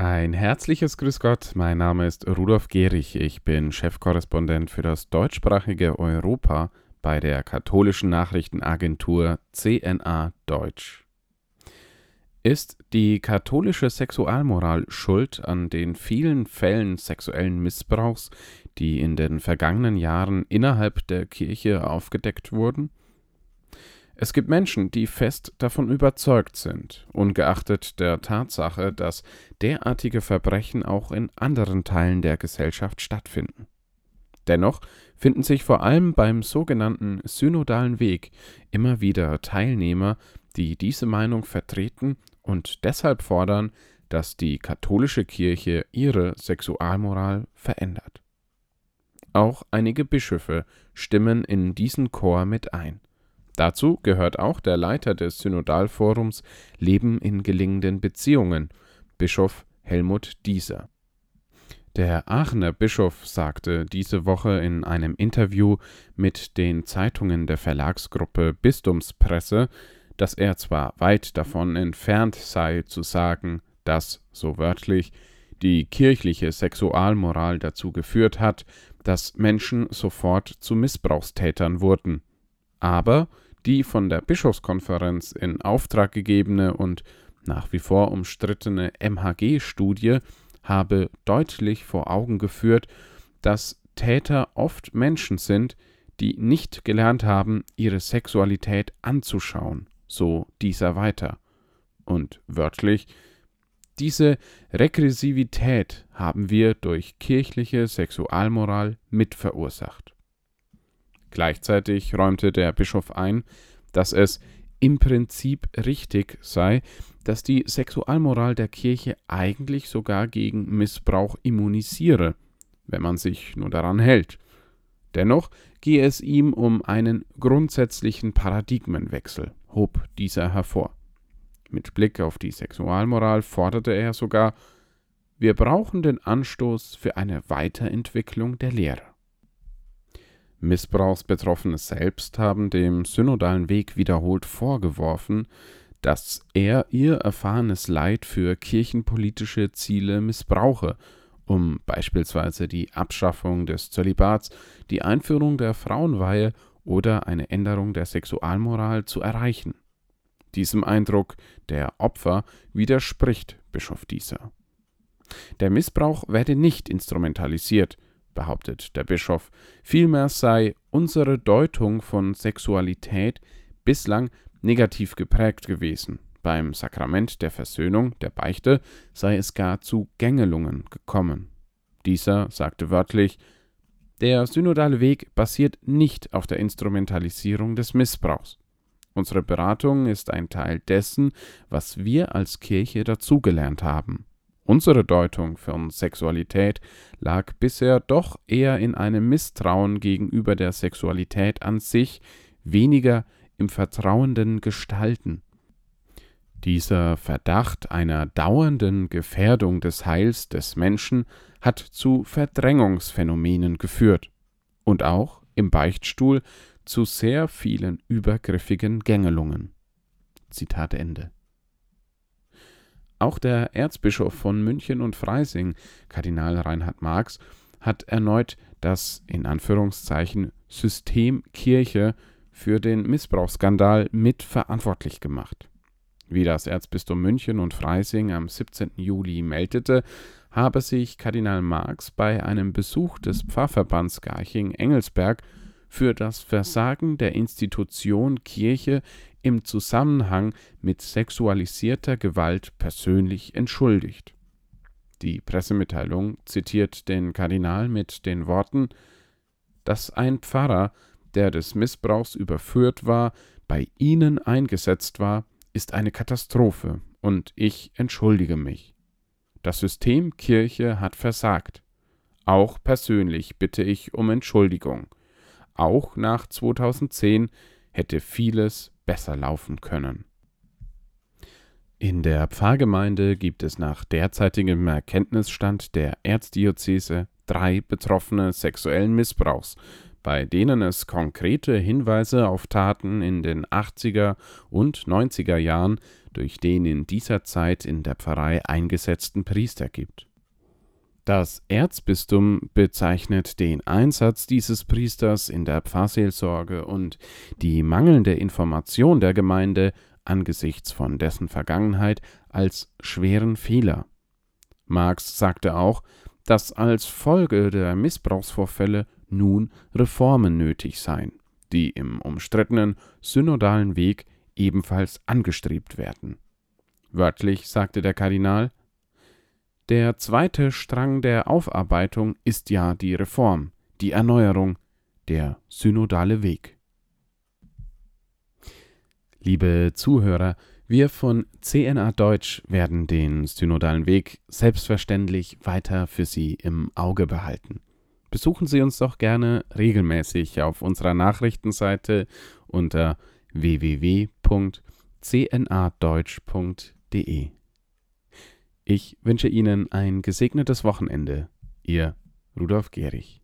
Ein herzliches Grüß Gott, mein Name ist Rudolf Gehrig, ich bin Chefkorrespondent für das deutschsprachige Europa bei der katholischen Nachrichtenagentur CNA Deutsch. Ist die katholische Sexualmoral schuld an den vielen Fällen sexuellen Missbrauchs, die in den vergangenen Jahren innerhalb der Kirche aufgedeckt wurden? Es gibt Menschen, die fest davon überzeugt sind, ungeachtet der Tatsache, dass derartige Verbrechen auch in anderen Teilen der Gesellschaft stattfinden. Dennoch finden sich vor allem beim sogenannten synodalen Weg immer wieder Teilnehmer, die diese Meinung vertreten und deshalb fordern, dass die katholische Kirche ihre Sexualmoral verändert. Auch einige Bischöfe stimmen in diesen Chor mit ein. Dazu gehört auch der Leiter des Synodalforums Leben in gelingenden Beziehungen, Bischof Helmut Dieser. Der Aachener Bischof sagte diese Woche in einem Interview mit den Zeitungen der Verlagsgruppe Bistumspresse, dass er zwar weit davon entfernt sei zu sagen, dass, so wörtlich, die kirchliche Sexualmoral dazu geführt hat, dass Menschen sofort zu Missbrauchstätern wurden. Aber die von der Bischofskonferenz in Auftrag gegebene und nach wie vor umstrittene MHG-Studie habe deutlich vor Augen geführt, dass Täter oft Menschen sind, die nicht gelernt haben, ihre Sexualität anzuschauen, so dieser weiter. Und wörtlich, diese Regressivität haben wir durch kirchliche Sexualmoral mitverursacht. Gleichzeitig räumte der Bischof ein, dass es im Prinzip richtig sei, dass die Sexualmoral der Kirche eigentlich sogar gegen Missbrauch immunisiere, wenn man sich nur daran hält. Dennoch gehe es ihm um einen grundsätzlichen Paradigmenwechsel, hob dieser hervor. Mit Blick auf die Sexualmoral forderte er sogar, wir brauchen den Anstoß für eine Weiterentwicklung der Lehre. Missbrauchsbetroffene selbst haben dem synodalen Weg wiederholt vorgeworfen, dass er ihr erfahrenes Leid für kirchenpolitische Ziele missbrauche, um beispielsweise die Abschaffung des Zölibats, die Einführung der Frauenweihe oder eine Änderung der Sexualmoral zu erreichen. Diesem Eindruck der Opfer widerspricht Bischof Dieser. Der Missbrauch werde nicht instrumentalisiert, behauptet der Bischof, vielmehr sei unsere Deutung von Sexualität bislang negativ geprägt gewesen. Beim Sakrament der Versöhnung, der Beichte, sei es gar zu Gängelungen gekommen. Dieser sagte wörtlich, der synodale Weg basiert nicht auf der Instrumentalisierung des Missbrauchs. Unsere Beratung ist ein Teil dessen, was wir als Kirche dazugelernt haben. Unsere Deutung von Sexualität lag bisher doch eher in einem Misstrauen gegenüber der Sexualität an sich, weniger im vertrauenden Gestalten. Dieser Verdacht einer dauernden Gefährdung des Heils des Menschen hat zu Verdrängungsphänomenen geführt und auch im Beichtstuhl zu sehr vielen übergriffigen Gängelungen. Zitat Ende. Auch der Erzbischof von München und Freising, Kardinal Reinhard Marx, hat erneut das in Anführungszeichen System Kirche für den Missbrauchsskandal mitverantwortlich gemacht. Wie das Erzbistum München und Freising am 17. Juli meldete, habe sich Kardinal Marx bei einem Besuch des Pfarrverbands Garching-Engelsberg für das Versagen der Institution Kirche im Zusammenhang mit sexualisierter Gewalt persönlich entschuldigt. Die Pressemitteilung zitiert den Kardinal mit den Worten, dass ein Pfarrer, der des Missbrauchs überführt war, bei Ihnen eingesetzt war, ist eine Katastrophe und ich entschuldige mich. Das System Kirche hat versagt. Auch persönlich bitte ich um Entschuldigung. Auch nach 2010 hätte vieles besser laufen können. In der Pfarrgemeinde gibt es nach derzeitigem Erkenntnisstand der Erzdiözese drei Betroffene sexuellen Missbrauchs, bei denen es konkrete Hinweise auf Taten in den 80er und 90er Jahren durch den in dieser Zeit in der Pfarrei eingesetzten Priester gibt. Das Erzbistum bezeichnet den Einsatz dieses Priesters in der Pfarrseelsorge und die mangelnde Information der Gemeinde angesichts von dessen Vergangenheit als schweren Fehler. Marx sagte auch, dass als Folge der Missbrauchsvorfälle nun Reformen nötig seien, die im umstrittenen synodalen Weg ebenfalls angestrebt werden. Wörtlich sagte der Kardinal Der zweite Strang der Aufarbeitung ist ja die Reform, die Erneuerung, der synodale Weg. Liebe Zuhörer, wir von CNA Deutsch werden den synodalen Weg selbstverständlich weiter für Sie im Auge behalten. Besuchen Sie uns doch gerne regelmäßig auf unserer Nachrichtenseite unter www.cnadeutsch.de. Ich wünsche Ihnen ein gesegnetes Wochenende. Ihr Rudolf Gehrig.